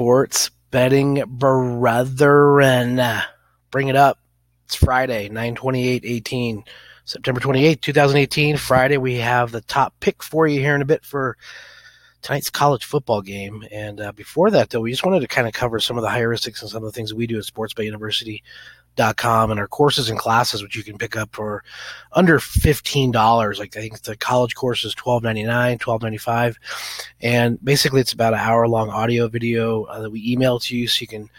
sports betting brethren. Bring it up. It's Friday, 9 28 18. September 28, 2018, Friday. We have the top pick for you here in a bit for tonight's college football game. And uh, before that, though, we just wanted to kind of cover some of the heuristics and some of the things we do at Sports Bet University com and our courses and classes which you can pick up for under $15 like i think the college course is $12.99 $12.95 and basically it's about an hour long audio video uh, that we email to you so you can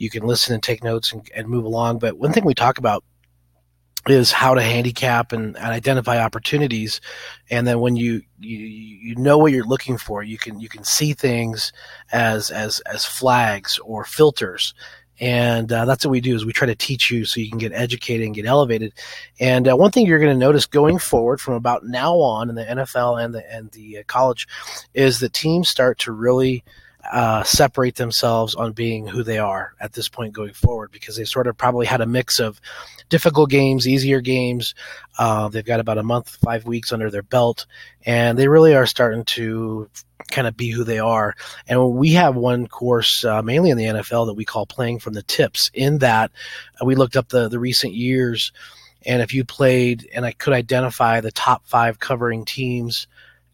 you can listen and take notes and, and move along. But one thing we talk about is how to handicap and, and, identify opportunities. And then when you, you you know what you're looking for you can you can see things as as as flags or filters and uh, that's what we do is we try to teach you so you can get educated and get elevated. And uh, one thing you're going to notice going forward from about now on in the nfl and the and the uh, college is that teams start to really uh, separate themselves on being who they are at this point going forward because they sort of probably had a mix of difficult games, easier games. Uh, they've got about a month, five weeks under their belt, and they really are starting to kind of be who they are. And we have one course, uh, mainly in the NFL, that we call playing from the tips. In that, uh, we looked up the the recent years, and if you played, and I could identify the top five covering teams,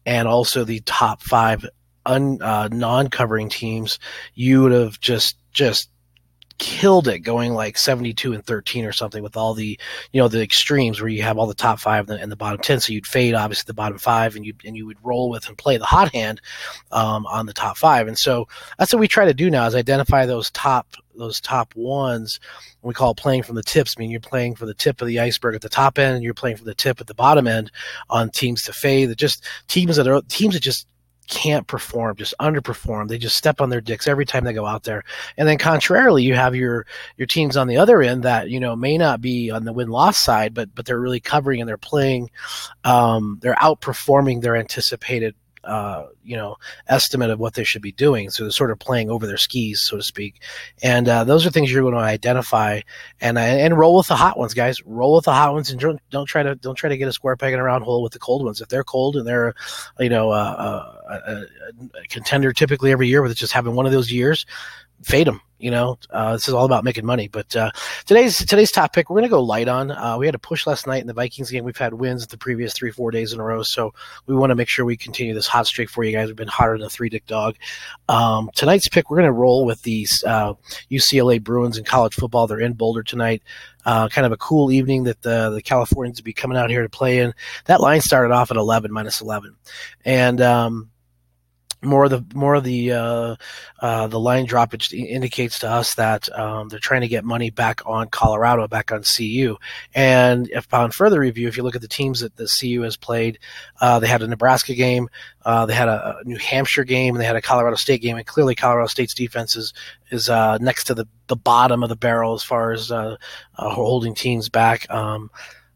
and also the top five un, uh, non-covering teams, you would have just just killed it going like 72 and 13 or something with all the you know the extremes where you have all the top five and the, bottom 10 so you'd fade obviously the bottom five and you and you would roll with and play the hot hand um, on the top five. And so that's what we try to do now is identify those top those top ones. We call playing from the tips I mean you're playing for the tip of the iceberg at the top end and you're playing for the tip at the bottom end on teams to fade. That just teams that are teams that just can't perform, just underperform. They just step on their dicks every time they go out there. And then contrarily, you have your your teams on the other end that you know may not be on the win loss side, but but they're really covering and they're playing, um, they're outperforming their anticipated uh, you know estimate of what they should be doing. So they're sort of playing over their skis, so to speak. And uh, those are things you're going to identify and uh, and roll with the hot ones, guys. Roll with the hot ones, and don't, don't try to don't try to get a square peg in a round hole with the cold ones. If they're cold and they're you know uh, a, a, a contender typically every year, it's just having one of those years, fade them. You know, uh, this is all about making money. But uh, today's today's topic, we're going to go light on. Uh, we had a push last night in the Vikings game. We've had wins the previous three, four days in a row. So we want to make sure we continue this hot streak for you guys. We've been hotter than a three dick dog. Um, tonight's pick, we're going to roll with these UCLA uh, Bruins in college football. They're in Boulder tonight. Uh, kind of a cool evening that the the Californians will be coming out here to play in. That line started off at 11 minus 11, and um, more of the more of the uh, uh, the line droppage indicates to us that um, they're trying to get money back on Colorado, back on CU. And upon further review, if you look at the teams that the CU has played, uh, they had a Nebraska game, uh, they had a, New Hampshire game, and they had a Colorado State game. And clearly, Colorado State's defense is is uh, next to the the bottom of the barrel as far as uh, holding teams back. Um,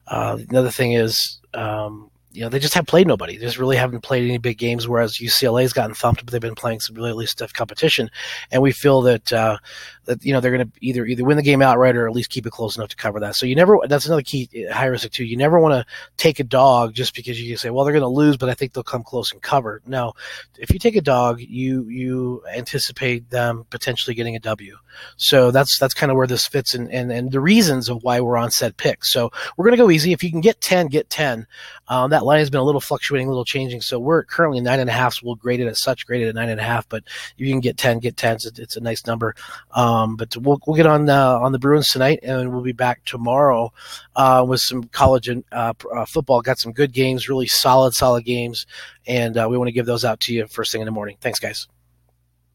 another thing is. Um, you know, they just have played nobody. They just really haven't played any big games. Whereas UCLA's gotten thumped, but they've been playing some really, stiff competition. And we feel that uh, that you know they're going to either either win the game outright or at least keep it close enough to cover that. So you never that's another key heuristic too. You never want to take a dog just because you say, well, they're going to lose, but I think they'll come close and cover. No, if you take a dog, you you anticipate them potentially getting a W. So that's that's kind of where this fits and and and the reasons of why we're on set picks. So we're going to go easy. If you can get ten, get ten. Um, that line has been a little fluctuating, a little changing. So we're currently nine and a half. So we'll grade it as such, graded at nine and a half. But you can get ten, get ten. It's, it's a nice number. Um, um, but we'll, we'll get on uh, on the Bruins tonight, and we'll be back tomorrow uh, with some college and uh, uh football. Got some good games, really solid, solid games, and uh, we want to give those out to you first thing in the morning. Thanks, guys.